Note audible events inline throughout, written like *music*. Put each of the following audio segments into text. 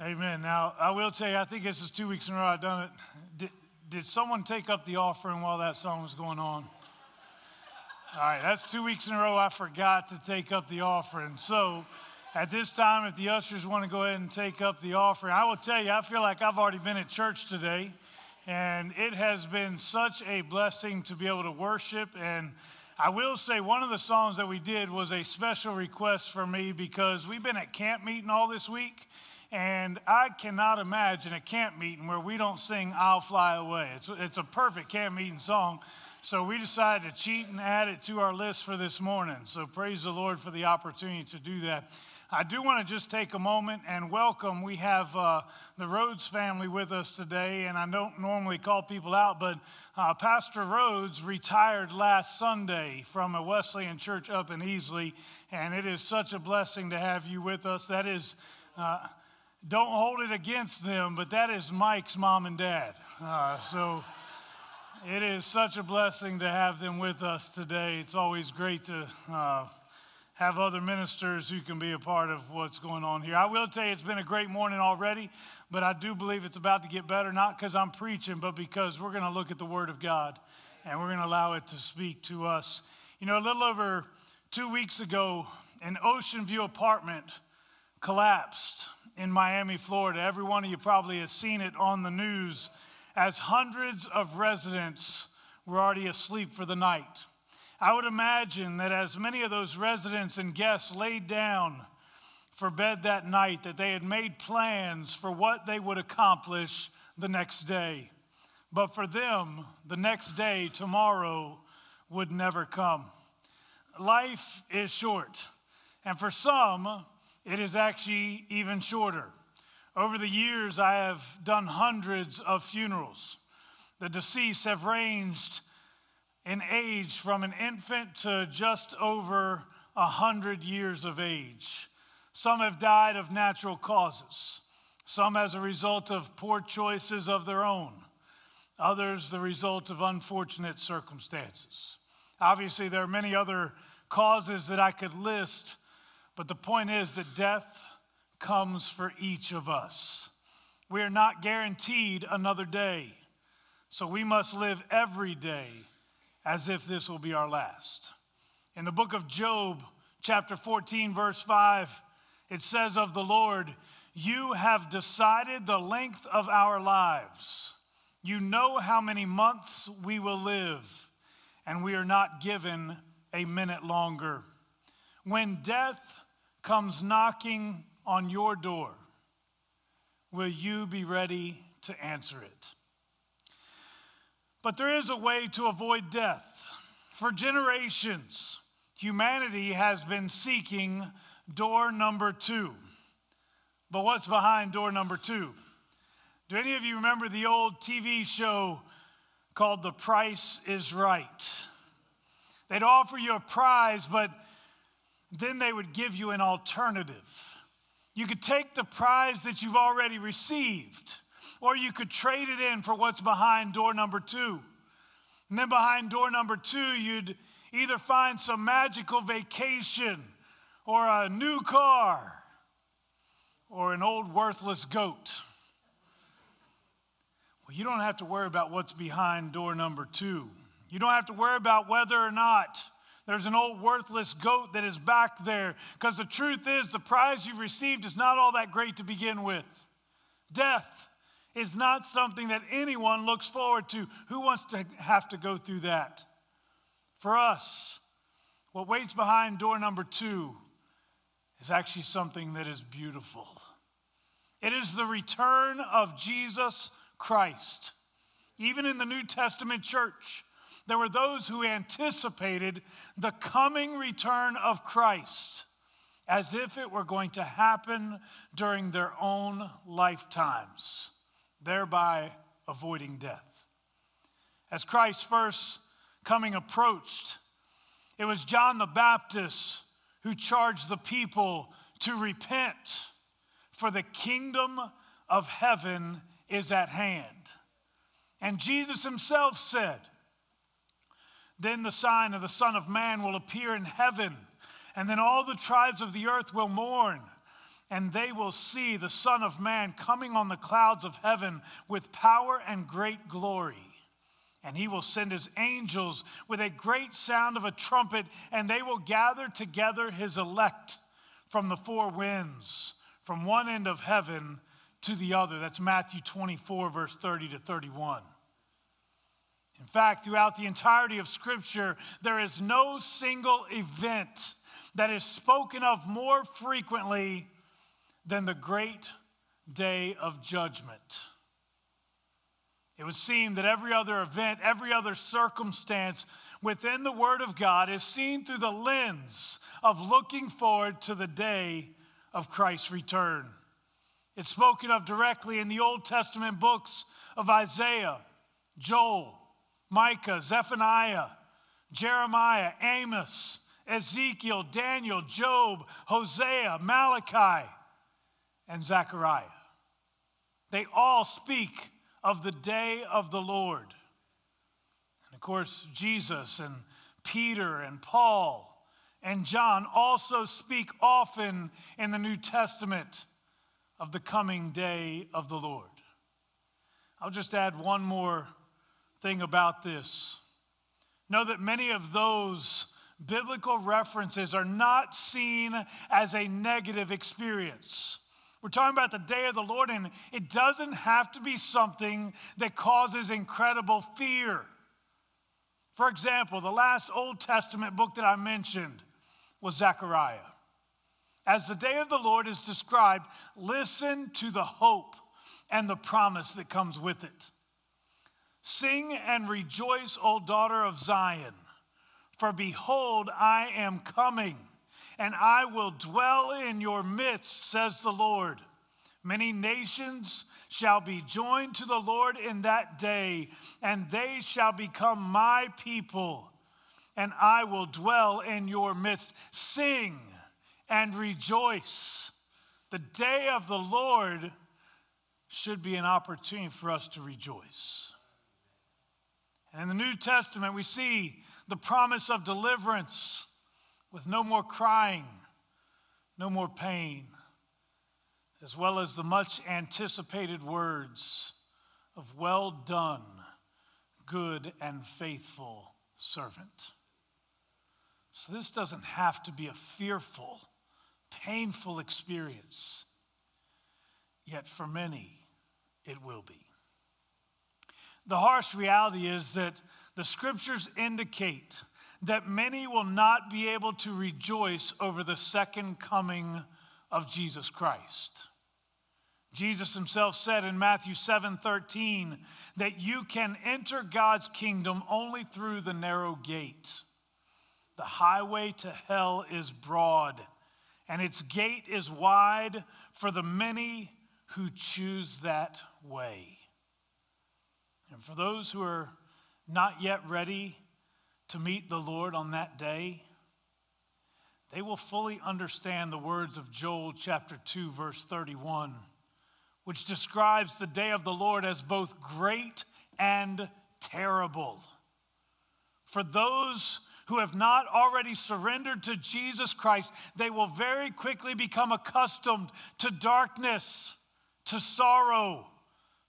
Amen. Now, I will tell you, I think this is two weeks in a row I've done it. Did, did someone take up the offering while that song was going on? All right, that's two weeks in a row I forgot to take up the offering. So, at this time, if the ushers want to go ahead and take up the offering, I will tell you, I feel like I've already been at church today, and it has been such a blessing to be able to worship. And I will say, one of the songs that we did was a special request for me because we've been at camp meeting all this week. And I cannot imagine a camp meeting where we don't sing I'll Fly Away. It's, it's a perfect camp meeting song. So we decided to cheat and add it to our list for this morning. So praise the Lord for the opportunity to do that. I do want to just take a moment and welcome. We have uh, the Rhodes family with us today, and I don't normally call people out, but uh, Pastor Rhodes retired last Sunday from a Wesleyan church up in Easley, and it is such a blessing to have you with us. That is. Uh, don't hold it against them, but that is Mike's mom and dad. Uh, so it is such a blessing to have them with us today. It's always great to uh, have other ministers who can be a part of what's going on here. I will tell you, it's been a great morning already, but I do believe it's about to get better, not because I'm preaching, but because we're going to look at the Word of God and we're going to allow it to speak to us. You know, a little over two weeks ago, an Ocean View apartment collapsed in Miami, Florida. Every one of you probably has seen it on the news as hundreds of residents were already asleep for the night. I would imagine that as many of those residents and guests laid down for bed that night, that they had made plans for what they would accomplish the next day. But for them, the next day, tomorrow, would never come. Life is short. And for some, it is actually even shorter. Over the years, I have done hundreds of funerals. The deceased have ranged in age from an infant to just over a hundred years of age. Some have died of natural causes, some as a result of poor choices of their own, others the result of unfortunate circumstances. Obviously, there are many other causes that I could list but the point is that death comes for each of us. We are not guaranteed another day. So we must live every day as if this will be our last. In the book of Job, chapter 14, verse 5, it says of the Lord, You have decided the length of our lives. You know how many months we will live, and we are not given a minute longer. When death comes knocking on your door, will you be ready to answer it? But there is a way to avoid death. For generations, humanity has been seeking door number two. But what's behind door number two? Do any of you remember the old TV show called The Price is Right? They'd offer you a prize, but then they would give you an alternative. You could take the prize that you've already received, or you could trade it in for what's behind door number two. And then behind door number two, you'd either find some magical vacation, or a new car, or an old worthless goat. Well, you don't have to worry about what's behind door number two. You don't have to worry about whether or not there's an old worthless goat that is back there. Because the truth is, the prize you've received is not all that great to begin with. Death is not something that anyone looks forward to. Who wants to have to go through that? For us, what waits behind door number two is actually something that is beautiful. It is the return of Jesus Christ. Even in the New Testament church, there were those who anticipated the coming return of Christ as if it were going to happen during their own lifetimes, thereby avoiding death. As Christ's first coming approached, it was John the Baptist who charged the people to repent, for the kingdom of heaven is at hand. And Jesus himself said, then the sign of the Son of Man will appear in heaven, and then all the tribes of the earth will mourn. and they will see the Son of Man coming on the clouds of heaven with power and great glory. And he will send his angels with a great sound of a trumpet, and they will gather together his elect from the four winds, from one end of heaven to the other. That's Matthew 24, verse 30 to 31. In fact, throughout the entirety of Scripture, there is no single event that is spoken of more frequently than the great day of judgment. It would seem that every other event, every other circumstance within the Word of God is seen through the lens of looking forward to the day of Christ's return. It's spoken of directly in the Old Testament books of Isaiah, Joel, Micah, Zephaniah, Jeremiah, Amos, Ezekiel, Daniel, Job, Hosea, Malachi, and Zechariah. They all speak of the day of the Lord. And of course, Jesus and Peter and Paul and John also speak often in the New Testament of the coming day of the Lord. I'll just add one more thing about this. Know that many of those biblical references are not seen as a negative experience. We're talking about the day of the Lord, and it doesn't have to be something that causes incredible fear. For example, the last Old Testament book that I mentioned was Zechariah. As the day of the Lord is described, listen to the hope and the promise that comes with it. Sing and rejoice, O daughter of Zion, for behold, I am coming, and I will dwell in your midst, says the Lord. Many nations shall be joined to the Lord in that day, and they shall become my people, and I will dwell in your midst. Sing and rejoice. The day of the Lord should be an opportunity for us to rejoice. And in the New Testament, we see the promise of deliverance with no more crying, no more pain, as well as the much anticipated words of well done, good and faithful servant. So, this doesn't have to be a fearful, painful experience, yet for many, it will be. The harsh reality is that the scriptures indicate that many will not be able to rejoice over the second coming of Jesus Christ. Jesus himself said in Matthew 7 13 that you can enter God's kingdom only through the narrow gate. The highway to hell is broad, and its gate is wide for the many who choose that way. And for those who are not yet ready to meet the Lord on that day, they will fully understand the words of Joel chapter 2, verse 31, which describes the day of the Lord as both great and terrible. For those who have not already surrendered to Jesus Christ, they will very quickly become accustomed to darkness, to sorrow,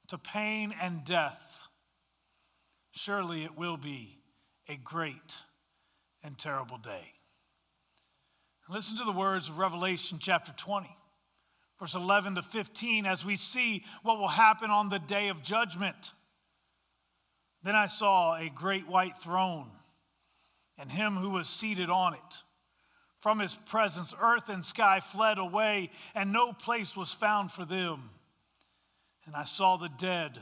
to pain and death. Surely it will be a great and terrible day. Listen to the words of Revelation chapter 20, verse 11 to 15, as we see what will happen on the day of judgment. Then I saw a great white throne and him who was seated on it. From his presence, earth and sky fled away, and no place was found for them. And I saw the dead,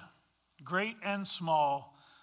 great and small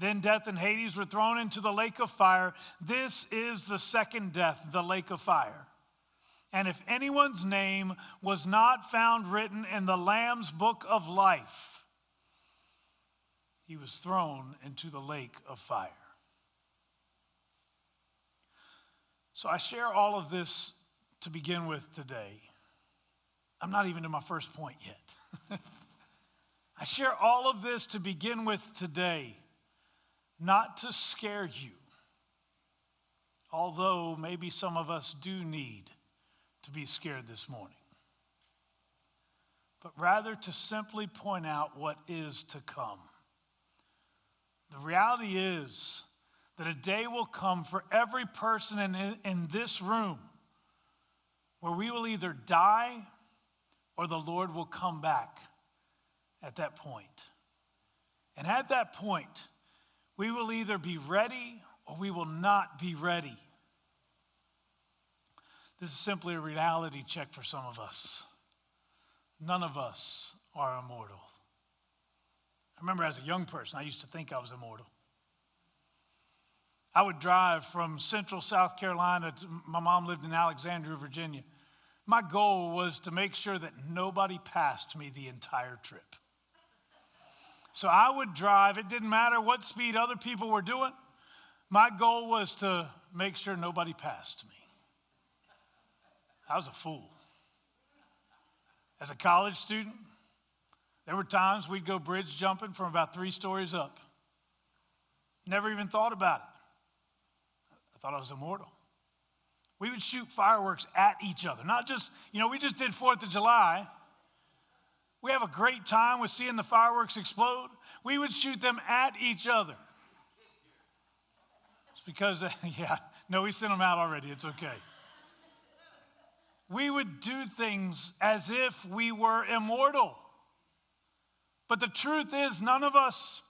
Then death and Hades were thrown into the lake of fire. This is the second death, the lake of fire. And if anyone's name was not found written in the Lamb's book of life, he was thrown into the lake of fire. So I share all of this to begin with today. I'm not even to my first point yet. *laughs* I share all of this to begin with today, not to scare you, although maybe some of us do need to be scared this morning, but rather to simply point out what is to come. The reality is that a day will come for every person in, in this room where we will either die or the Lord will come back at that point. And at that point, we will either be ready or we will not be ready. This is simply a reality check for some of us. None of us are immortal. I remember as a young person, I used to think I was immortal. I would drive from central South Carolina to my mom lived in Alexandria, Virginia. My goal was to make sure that nobody passed me the entire trip. So I would drive, it didn't matter what speed other people were doing. My goal was to make sure nobody passed me. I was a fool. As a college student, there were times we'd go bridge jumping from about three stories up. Never even thought about it. I thought I was immortal. We would shoot fireworks at each other, not just, you know, we just did Fourth of July. We have a great time with seeing the fireworks explode. We would shoot them at each other. It's because, *laughs* yeah, no, we sent them out already. It's okay we would do things as if we were immortal. But the truth is, none of us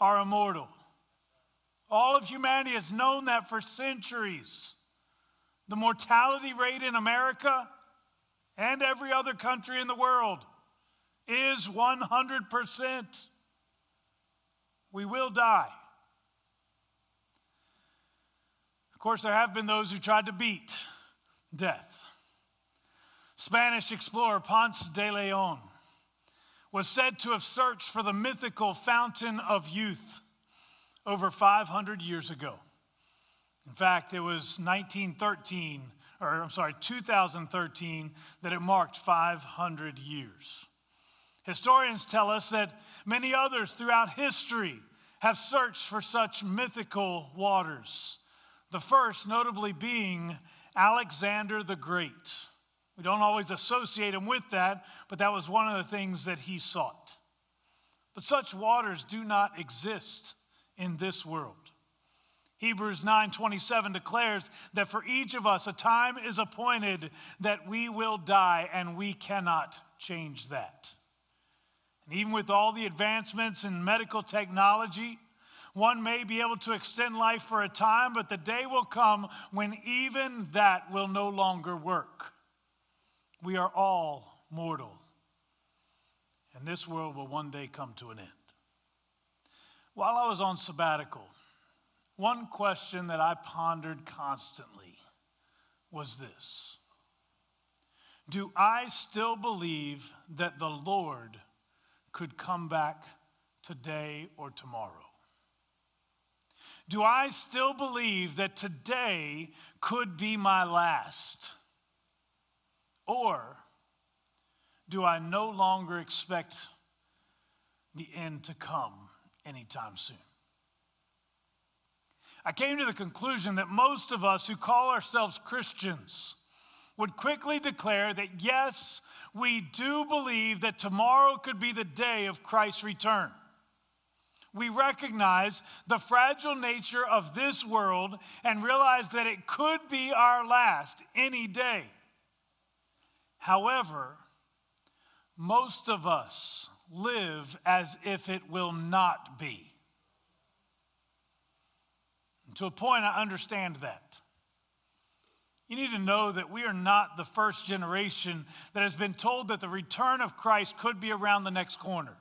are immortal. All of humanity has known that for centuries. The mortality rate in America and every other country in the world is 100%. We will die. Of course, there have been those who tried to beat death. Spanish explorer Ponce de Leon was said to have searched for the mythical fountain of youth over 500 years ago. In fact, it was 1913, or I'm sorry, 2013, that it marked 500 years. Historians tell us that many others throughout history have searched for such mythical waters, the first notably being Alexander the Great. We don't always associate him with that, but that was one of the things that he sought. But such waters do not exist in this world. Hebrews 9:27 declares that for each of us a time is appointed that we will die and we cannot change that. And even with all the advancements in medical technology, one may be able to extend life for a time, but the day will come when even that will no longer work. We are all mortal, and this world will one day come to an end. While I was on sabbatical, one question that I pondered constantly was this Do I still believe that the Lord could come back today or tomorrow? Do I still believe that today could be my last? Or do I no longer expect the end to come anytime soon? I came to the conclusion that most of us who call ourselves Christians would quickly declare that yes, we do believe that tomorrow could be the day of Christ's return. We recognize the fragile nature of this world and realize that it could be our last any day. However, most of us live as if it will not be. And to a point, I understand that. You need to know that we are not the first generation that has been told that the return of Christ could be around the next corner.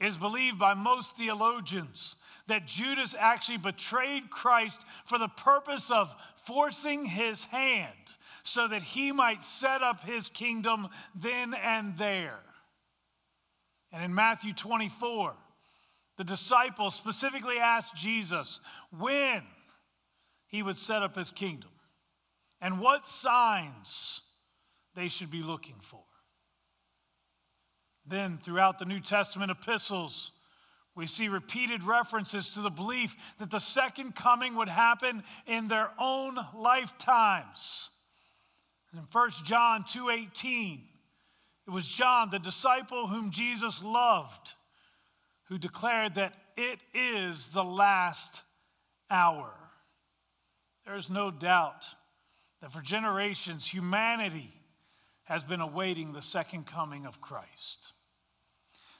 It is believed by most theologians that Judas actually betrayed Christ for the purpose of forcing his hand so that he might set up his kingdom then and there. And in Matthew 24, the disciples specifically asked Jesus when he would set up his kingdom and what signs they should be looking for. Then, throughout the New Testament epistles, we see repeated references to the belief that the second coming would happen in their own lifetimes. In 1 John 2:18, it was John, the disciple whom Jesus loved, who declared that it is the last hour. There's no doubt that for generations humanity has been awaiting the second coming of Christ.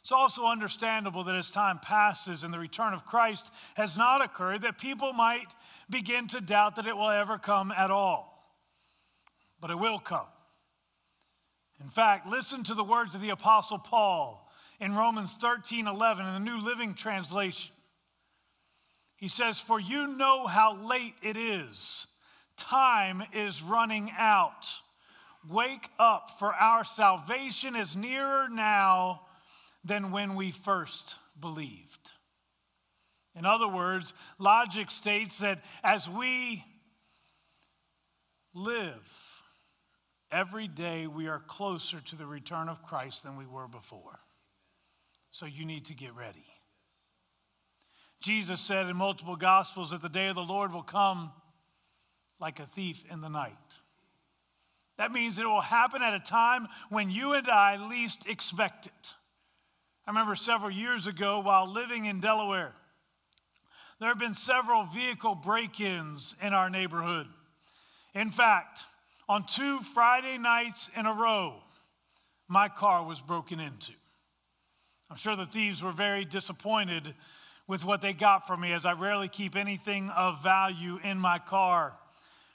It's also understandable that as time passes and the return of Christ has not occurred, that people might begin to doubt that it will ever come at all. But it will come. In fact, listen to the words of the Apostle Paul in Romans 13 11 in the New Living Translation. He says, For you know how late it is, time is running out. Wake up, for our salvation is nearer now than when we first believed. In other words, logic states that as we live, every day we are closer to the return of Christ than we were before. So you need to get ready. Jesus said in multiple Gospels that the day of the Lord will come like a thief in the night. That means it will happen at a time when you and I least expect it. I remember several years ago while living in Delaware, there have been several vehicle break ins in our neighborhood. In fact, on two Friday nights in a row, my car was broken into. I'm sure the thieves were very disappointed with what they got from me as I rarely keep anything of value in my car.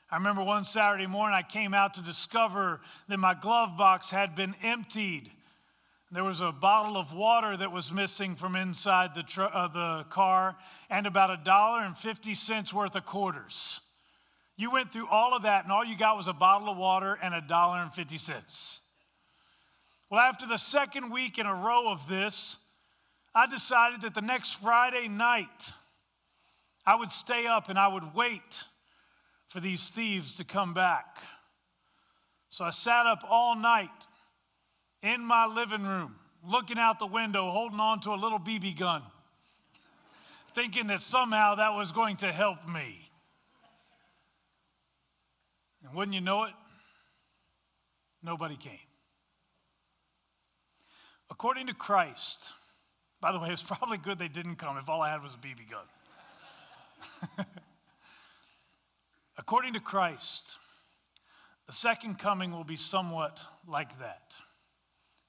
I remember one Saturday morning I came out to discover that my glove box had been emptied there was a bottle of water that was missing from inside the, tr- uh, the car and about a dollar and 50 cents worth of quarters. You went through all of that, and all you got was a bottle of water and a dollar and 50 cents. Well, after the second week in a row of this, I decided that the next Friday night, I would stay up and I would wait for these thieves to come back. So I sat up all night in my living room, looking out the window, holding on to a little BB gun, thinking that somehow that was going to help me. And wouldn't you know it? Nobody came. According to Christ, by the way, it's probably good they didn't come if all I had was a BB gun. *laughs* According to Christ, the second coming will be somewhat like that.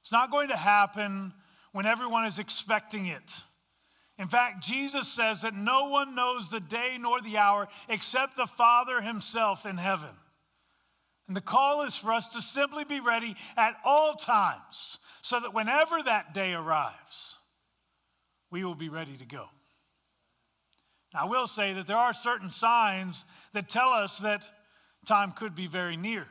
It's not going to happen when everyone is expecting it. In fact, Jesus says that no one knows the day nor the hour except the Father Himself in heaven. And the call is for us to simply be ready at all times so that whenever that day arrives, we will be ready to go. Now, I will say that there are certain signs that tell us that time could be very near.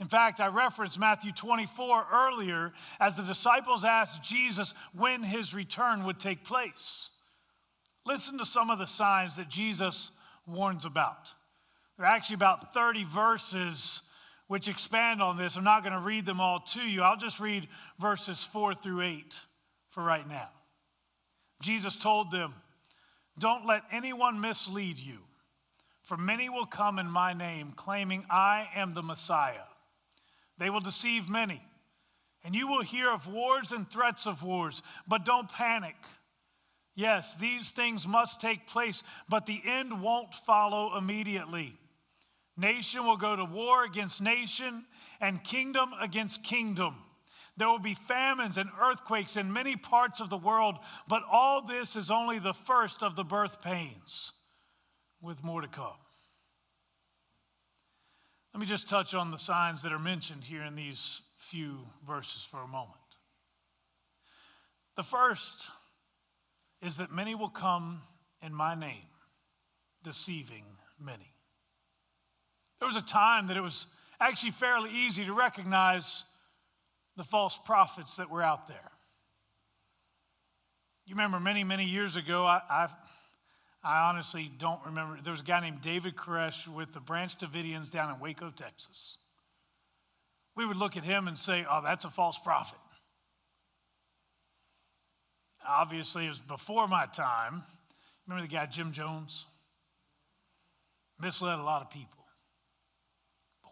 In fact, I referenced Matthew 24 earlier as the disciples asked Jesus when his return would take place. Listen to some of the signs that Jesus warns about. There are actually about 30 verses which expand on this. I'm not going to read them all to you. I'll just read verses 4 through 8 for right now. Jesus told them, Don't let anyone mislead you, for many will come in my name, claiming I am the Messiah. They will deceive many. And you will hear of wars and threats of wars, but don't panic. Yes, these things must take place, but the end won't follow immediately. Nation will go to war against nation, and kingdom against kingdom. There will be famines and earthquakes in many parts of the world, but all this is only the first of the birth pains, with more to come. Let me just touch on the signs that are mentioned here in these few verses for a moment. The first is that many will come in my name, deceiving many. There was a time that it was actually fairly easy to recognize the false prophets that were out there. You remember many, many years ago, I, I, I, honestly don't remember. There was a guy named David Koresh with the Branch Davidians down in Waco, Texas. We would look at him and say, oh, that's a false prophet. Obviously, it was before my time. Remember the guy, Jim Jones? Misled a lot of people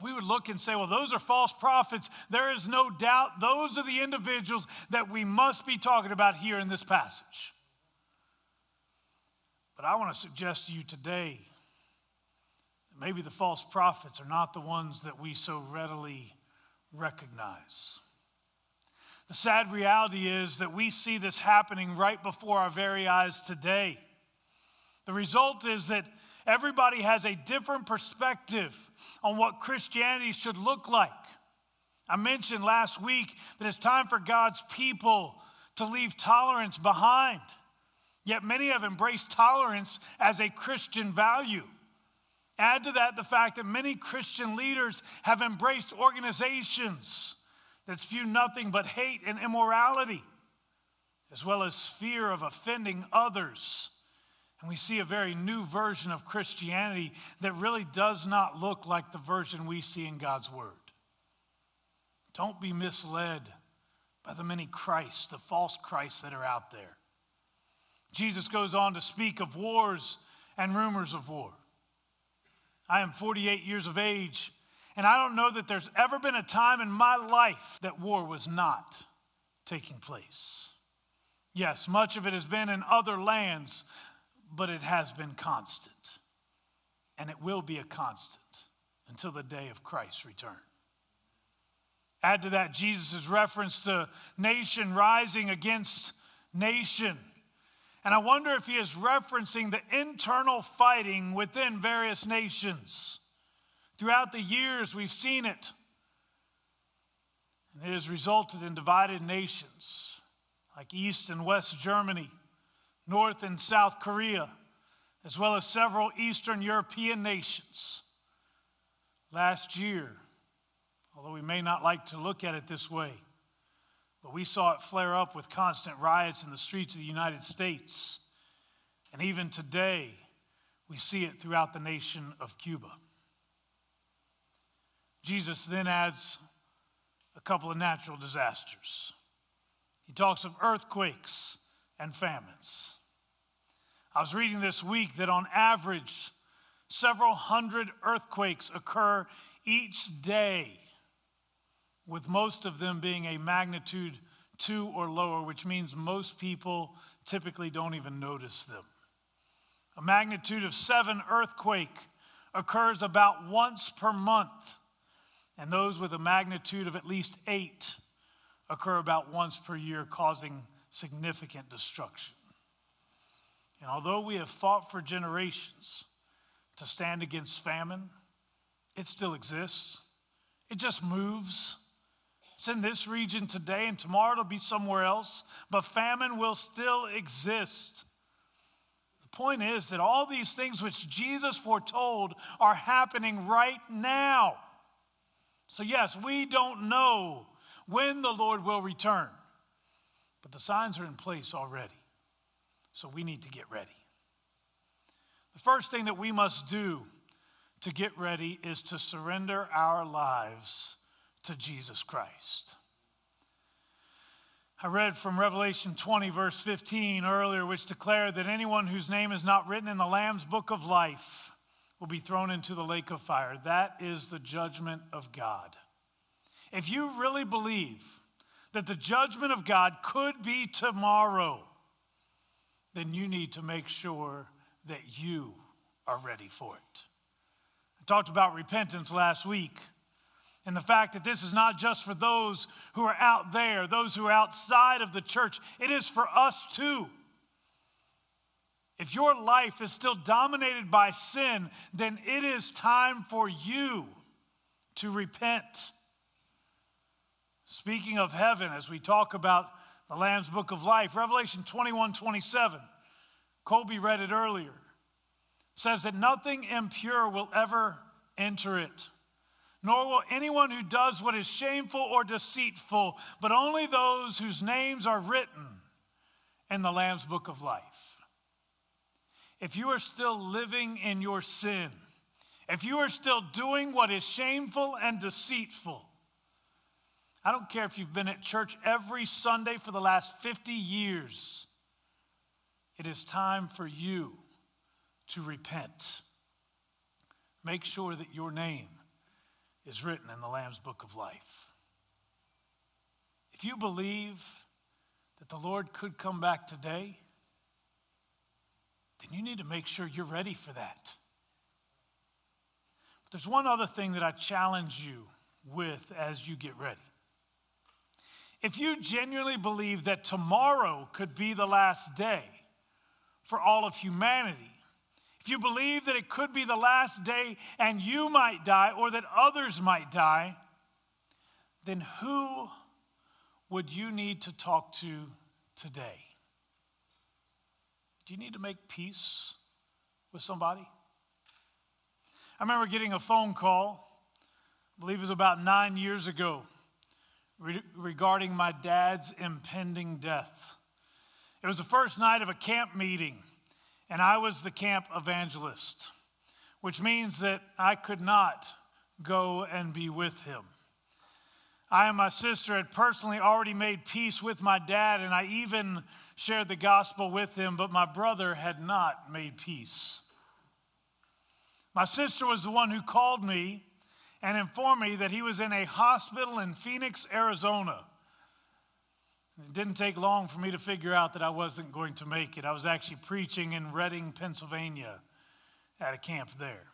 we would look and say, well, those are false prophets. There is no doubt those are the individuals that we must be talking about here in this passage. But I want to suggest to you today that maybe the false prophets are not the ones that we so readily recognize. The sad reality is that we see this happening right before our very eyes today. The result is that Everybody has a different perspective on what Christianity should look like. I mentioned last week that it's time for God's people to leave tolerance behind. Yet many have embraced tolerance as a Christian value. Add to that the fact that many Christian leaders have embraced organizations that spew nothing but hate and immorality, as well as fear of offending others and we see a very new version of Christianity that really does not look like the version we see in God's Word. Don't be misled by the many Christs, the false Christs that are out there. Jesus goes on to speak of wars and rumors of war. I am 48 years of age, and I don't know that there's ever been a time in my life that war was not taking place. Yes, much of it has been in other lands, but it has been constant. And it will be a constant until the day of Christ's return. Add to that Jesus' reference to nation rising against nation. And I wonder if he is referencing the internal fighting within various nations. Throughout the years, we've seen it. And it has resulted in divided nations like East and West Germany, North and South Korea, as well as several Eastern European nations. Last year, although we may not like to look at it this way, but we saw it flare up with constant riots in the streets of the United States. And even today, we see it throughout the nation of Cuba. Jesus then adds a couple of natural disasters. He talks of earthquakes and famines. I was reading this week that on average, several hundred earthquakes occur each day, with most of them being a magnitude two or lower, which means most people typically don't even notice them. A magnitude of seven earthquake occurs about once per month, and those with a magnitude of at least eight occur about once per year, causing significant destruction. And although we have fought for generations to stand against famine, it still exists. It just moves. It's in this region today, and tomorrow it'll be somewhere else, but famine will still exist. The point is that all these things which Jesus foretold are happening right now. So, yes, we don't know when the Lord will return, but the signs are in place already. So we need to get ready. The first thing that we must do to get ready is to surrender our lives to Jesus Christ. I read from Revelation 20, verse 15 earlier, which declared that anyone whose name is not written in the Lamb's book of life will be thrown into the lake of fire. That is the judgment of God. If you really believe that the judgment of God could be tomorrow, then you need to make sure that you are ready for it. I talked about repentance last week and the fact that this is not just for those who are out there, those who are outside of the church, it is for us too. If your life is still dominated by sin, then it is time for you to repent. Speaking of heaven, as we talk about the Lamb's Book of Life. Revelation 21 27, Colby read it earlier, says that nothing impure will ever enter it. nor will anyone who does what is shameful or deceitful, but only those whose names are written in the Lamb's book of life. If you are still living in your sin, if you are still doing what is shameful and deceitful, I don't care if you've been at church every Sunday for the last 50 years, it is time for you to repent. Make sure that your name is written in the Lamb's book of life. If you believe that the Lord could come back today, then you need to make sure you're ready for that. But there's one other thing that I challenge you with as you get ready. If you genuinely believe that tomorrow could be the last day for all of humanity, if you believe that it could be the last day and you might die or that others might die, then who would you need to talk to today? Do you need to make peace with somebody? I remember getting a phone call, I believe it was about nine years ago, re- regarding my dad's impending death. It was the first night of a camp meeting, and I was the camp evangelist, which means that I could not go and be with him. I and my sister had personally already made peace with my dad, and I even shared the gospel with him, but my brother had not made peace. My sister was the one who called me and informed me that he was in a hospital in Phoenix, Arizona. It didn't take long for me to figure out that I wasn't going to make it. I was actually preaching in Reading, Pennsylvania at a camp there.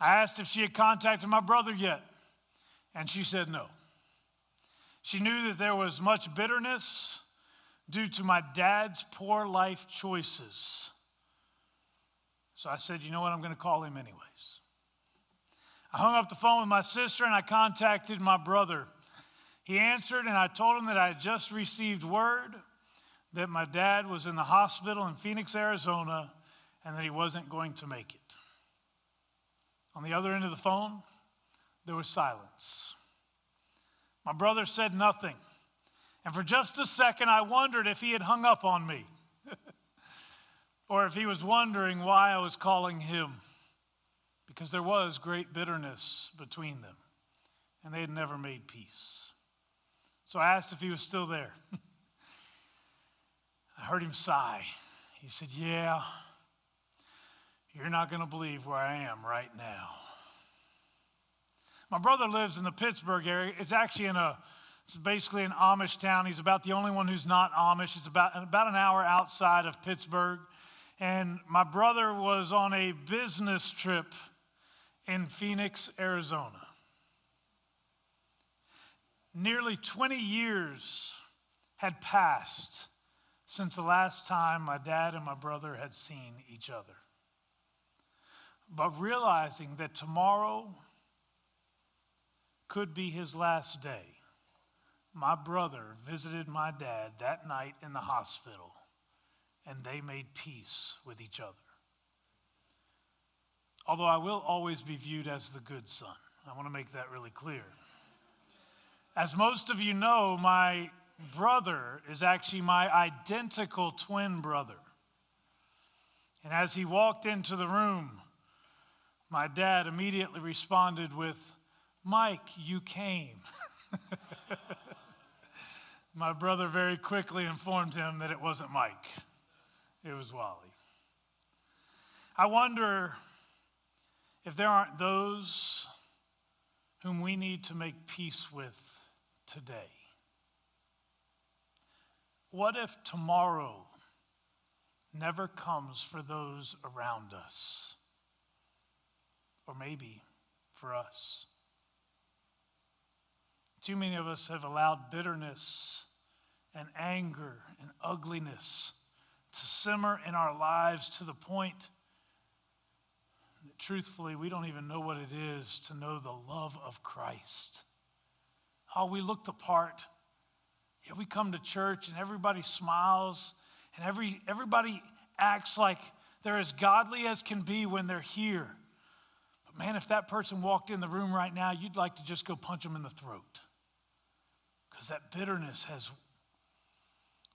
I asked if she had contacted my brother yet, and she said no. She knew that there was much bitterness due to my dad's poor life choices. So I said, you know what? I'm going to call him anyways. I hung up the phone with my sister and I contacted my brother. He answered, and I told him that I had just received word that my dad was in the hospital in Phoenix, Arizona, and that he wasn't going to make it. On the other end of the phone, there was silence. My brother said nothing. And for just a second, I wondered if he had hung up on me *laughs* or if he was wondering why I was calling him because there was great bitterness between them and they had never made peace. So I asked if he was still there. *laughs* I heard him sigh. He said, Yeah, you're not going to believe where I am right now. My brother lives in the Pittsburgh area. It's actually in a, it's basically an Amish town. He's about the only one who's not Amish. It's about, about an hour outside of Pittsburgh. And my brother was on a business trip in Phoenix, Arizona. Nearly 20 years had passed since the last time my dad and my brother had seen each other. But realizing that tomorrow could be his last day, my brother visited my dad that night in the hospital and they made peace with each other. Although I will always be viewed as the good son. I want to make that really clear. As most of you know, my brother is actually my identical twin brother. And as he walked into the room, my dad immediately responded with, Mike, you came. *laughs* my brother very quickly informed him that it wasn't Mike, it was Wally. I wonder if there aren't those whom we need to make peace with today? What if tomorrow never comes for those around us? Or maybe for us? Too many of us have allowed bitterness and anger and ugliness to simmer in our lives to the point truthfully, we don't even know what it is to know the love of Christ. Oh, we look the part. Yeah, we come to church and everybody smiles and every, everybody acts like they're as godly as can be when they're here. But man, if that person walked in the room right now, you'd like to just go punch them in the throat. Because that bitterness has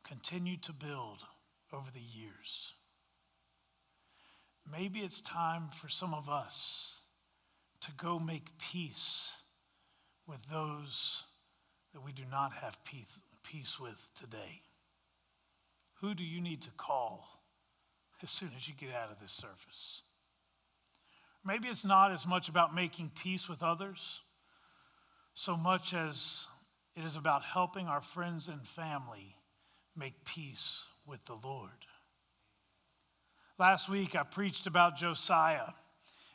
continued to build over the years. Maybe it's time for some of us to go make peace with those that we do not have peace, peace with today. Who do you need to call as soon as you get out of this service? Maybe it's not as much about making peace with others, so much as it is about helping our friends and family make peace with the Lord. Last week, I preached about Josiah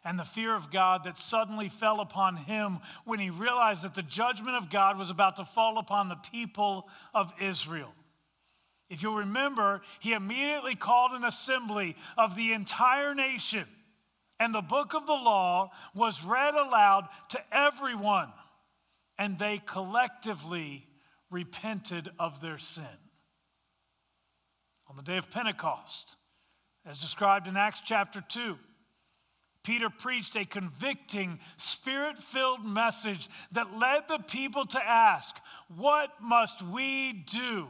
and the fear of God that suddenly fell upon him when he realized that the judgment of God was about to fall upon the people of Israel. If you'll remember, he immediately called an assembly of the entire nation, and the book of the law was read aloud to everyone, and they collectively repented of their sin. On the day of Pentecost, as described in Acts chapter 2. Peter preached a convicting, spirit filled message that led the people to ask, What must we do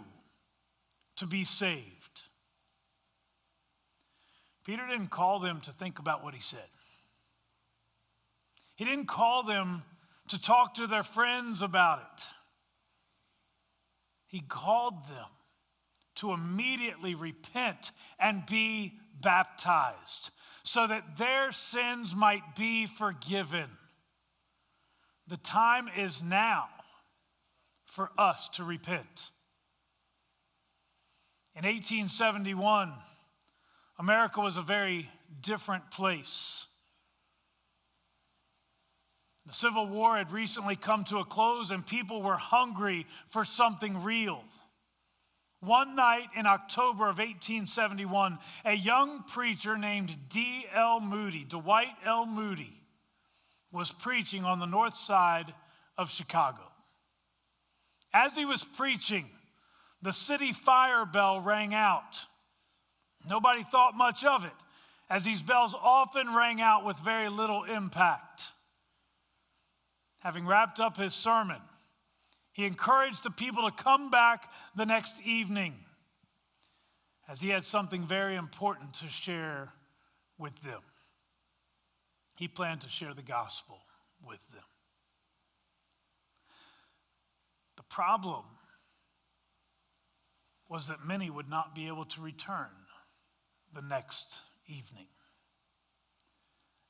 to be saved? Peter didn't call them to think about what he said, he didn't call them to talk to their friends about it. He called them to immediately repent and be baptized so that their sins might be forgiven. The time is now for us to repent. In 1871, America was a very different place. The Civil War had recently come to a close, and people were hungry for something real. One night in October of 1871, a young preacher named D.L. Moody, Dwight L. Moody, was preaching on the north side of Chicago. As he was preaching, the city fire bell rang out. Nobody thought much of it, as these bells often rang out with very little impact. Having wrapped up his sermon, he encouraged the people to come back the next evening as he had something very important to share with them. He planned to share the gospel with them. The problem was that many would not be able to return the next evening.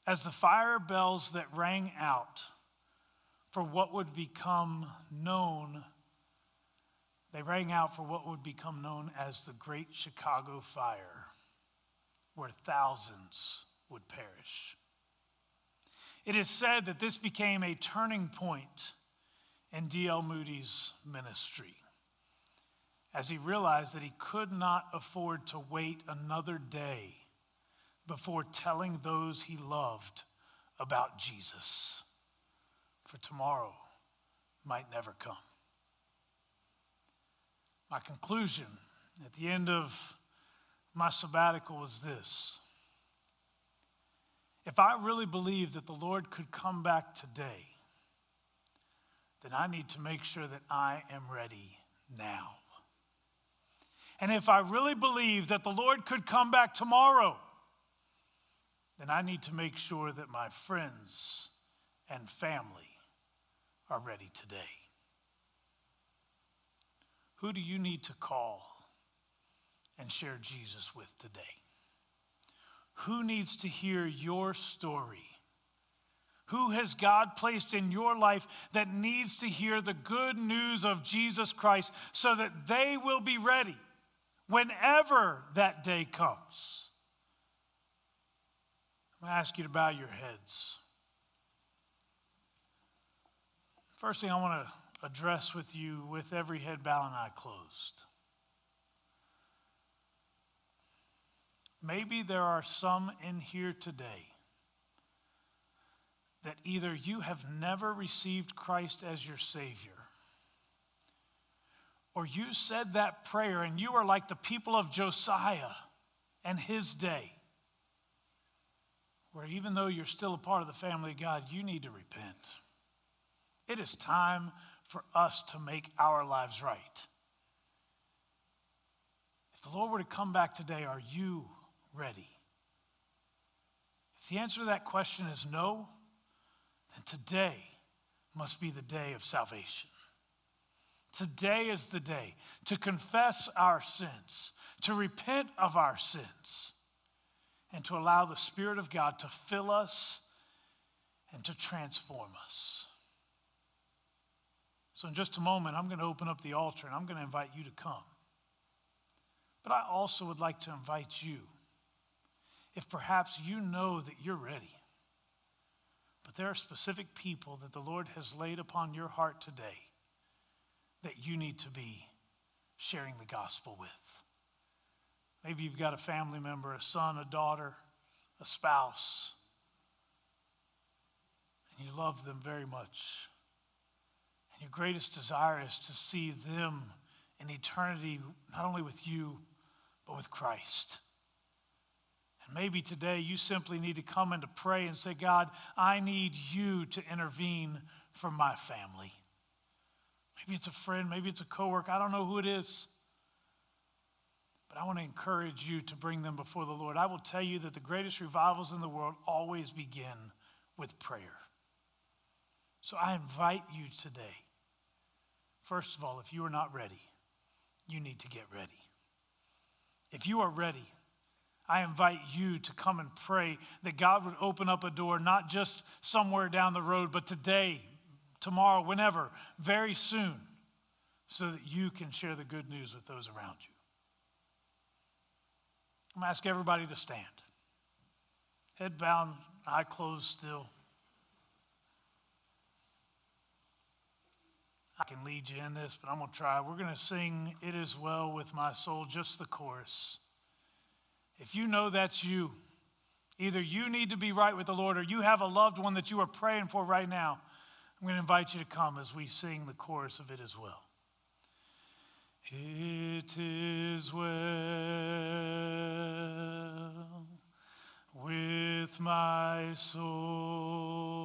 As the fire bells that rang out for what would become known, they rang out for what would become known as the Great Chicago Fire, where thousands would perish. It is said that this became a turning point in D.L. Moody's ministry as he realized that he could not afford to wait another day before telling those he loved about Jesus for tomorrow might never come. My conclusion at the end of my sabbatical was this. If I really believe that the Lord could come back today, then I need to make sure that I am ready now. And if I really believe that the Lord could come back tomorrow, then I need to make sure that my friends and family are ready today. Who do you need to call and share Jesus with today? Who needs to hear your story? Who has God placed in your life that needs to hear the good news of Jesus Christ so that they will be ready whenever that day comes? I'm going to ask you to bow your heads. First thing I want to address with you with every head bowed and eye closed. Maybe there are some in here today that either you have never received Christ as your Savior, or you said that prayer and you are like the people of Josiah and his day, where even though you're still a part of the family of God, you need to repent. It is time for us to make our lives right. If the Lord were to come back today, are you ready? If the answer to that question is no, then today must be the day of salvation. Today is the day to confess our sins, to repent of our sins, and to allow the Spirit of God to fill us and to transform us. So, in just a moment, I'm going to open up the altar and I'm going to invite you to come. But I also would like to invite you, if perhaps you know that you're ready, but there are specific people that the Lord has laid upon your heart today that you need to be sharing the gospel with. Maybe you've got a family member, a son, a daughter, a spouse, and you love them very much. And your greatest desire is to see them in eternity, not only with you, but with Christ. And maybe today you simply need to come and to pray and say, God, I need you to intervene for my family. Maybe it's a friend, maybe it's a coworker, I don't know who it is. But I want to encourage you to bring them before the Lord. I will tell you that the greatest revivals in the world always begin with prayer. So I invite you today. First of all, if you are not ready, you need to get ready. If you are ready, I invite you to come and pray that God would open up a door, not just somewhere down the road, but today, tomorrow, whenever, very soon, so that you can share the good news with those around you. I'm going to ask everybody to stand. Head bowed, eye closed still. I can lead you in this, but I'm going to try. We're going to sing It Is Well with My Soul, just the chorus. If you know that's you, either you need to be right with the Lord or you have a loved one that you are praying for right now. I'm going to invite you to come as we sing the chorus of it as well. It is well with my soul.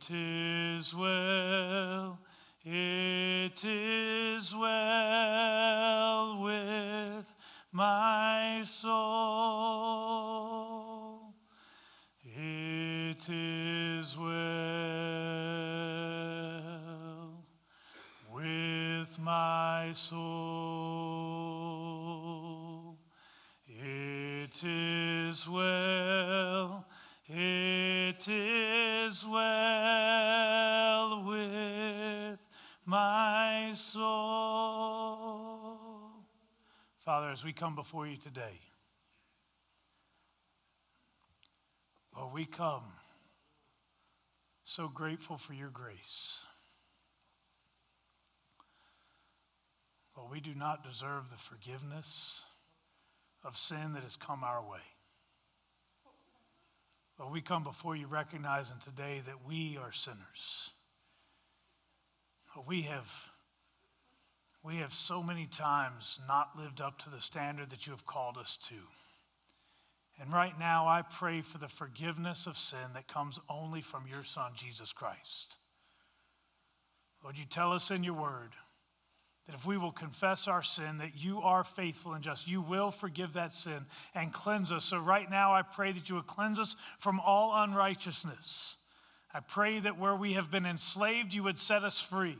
It is well, it is well with my soul. It is well with my soul. It is well, it is well with my soul. Father, as we come before you today, Lord, we come so grateful for your grace. Lord, we do not deserve the forgiveness of sin that has come our way. But we come before you recognizing today that we are sinners. We have, we have so many times not lived up to the standard that you have called us to. And right now, I pray for the forgiveness of sin that comes only from your Son, Jesus Christ. Lord, you tell us in your word that if we will confess our sin, that you are faithful and just, you will forgive that sin and cleanse us. So right now, I pray that you would cleanse us from all unrighteousness. I pray that where we have been enslaved, you would set us free.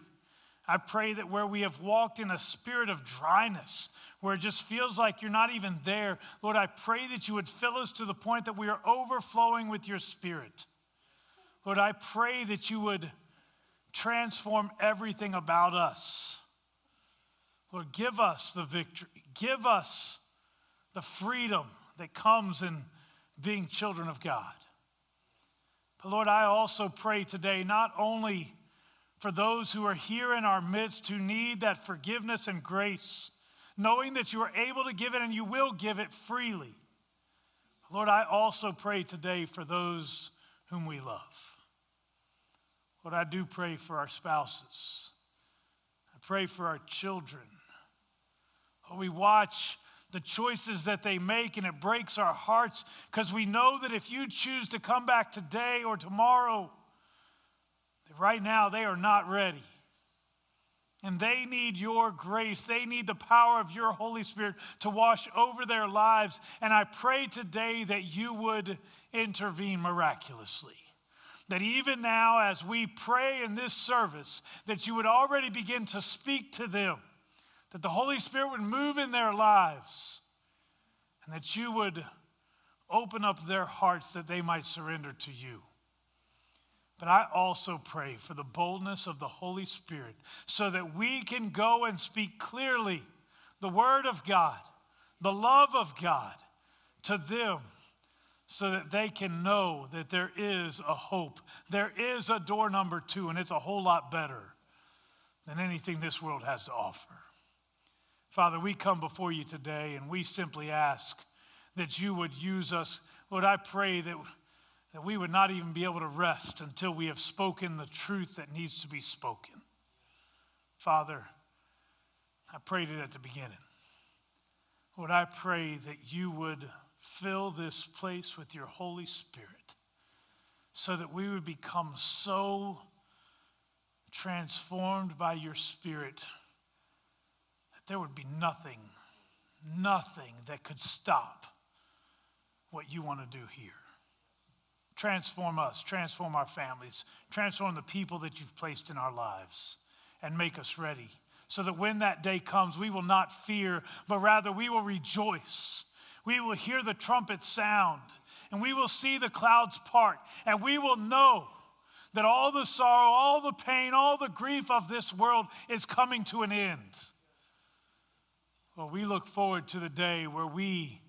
I pray that where we have walked in a spirit of dryness, where it just feels like you're not even there, Lord, I pray that you would fill us to the point that we are overflowing with your spirit. Lord, I pray that you would transform everything about us. Lord, give us the victory. Give us the freedom that comes in being children of God. But Lord, I also pray today not only for those who are here in our midst who need that forgiveness and grace, knowing that you are able to give it and you will give it freely. Lord, I also pray today for those whom we love. Lord, I do pray for our spouses. I pray for our children. We watch the choices that they make, and it breaks our hearts because we know that if you choose to come back today or tomorrow, right now they are not ready. And they need your grace. They need the power of your Holy Spirit to wash over their lives. And I pray today that you would intervene miraculously. That even now, as we pray in this service, that you would already begin to speak to them, that the Holy Spirit would move in their lives, and that you would open up their hearts that they might surrender to you. But I also pray for the boldness of the Holy Spirit so that we can go and speak clearly the Word of God, the love of God to them so that they can know that there is a hope. There is a door number two, and it's a whole lot better than anything this world has to offer. Father, we come before you today and we simply ask that you would use us. Lord, I pray that that we would not even be able to rest until we have spoken the truth that needs to be spoken. Father, I prayed it at the beginning. Lord, I pray that you would fill this place with your Holy Spirit so that we would become so transformed by your Spirit there would be nothing, nothing that could stop what you want to do here. Transform us, transform our families, transform the people that you've placed in our lives, and make us ready so that when that day comes, we will not fear, but rather we will rejoice. We will hear the trumpet sound, and we will see the clouds part, and we will know that all the sorrow, all the pain, all the grief of this world is coming to an end. Well, we look forward to the day where we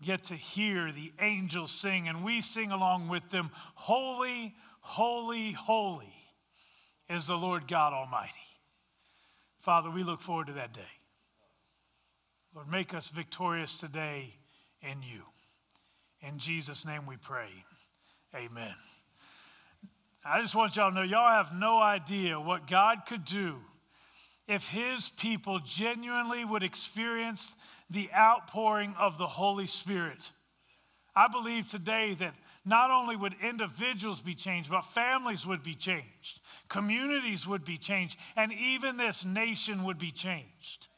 get to hear the angels sing, and we sing along with them Holy, holy, holy is the Lord God Almighty. Father, we look forward to that day. Lord, make us victorious today in you. In Jesus' name we pray. Amen. I just want y'all to know, y'all have no idea what God could do if his people genuinely would experience the outpouring of the Holy Spirit. I believe today that not only would individuals be changed, but families would be changed, communities would be changed, and even this nation would be changed.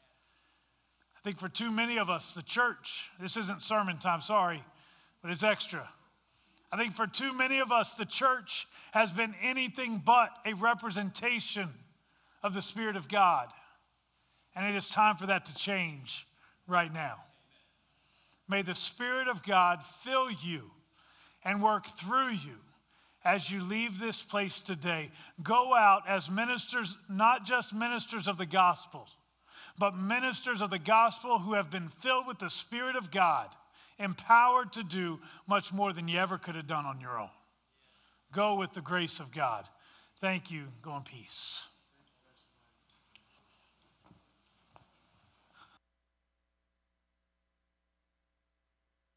I think for too many of us, the church, this isn't sermon time, sorry, but it's extra. I think for too many of us, the church has been anything but a representation of the Spirit of God. And it is time for that to change right now. May the Spirit of God fill you and work through you as you leave this place today. Go out as ministers, not just ministers of the gospel, but ministers of the gospel who have been filled with the Spirit of God, empowered to do much more than you ever could have done on your own. Go with the grace of God. Thank you. Go in peace.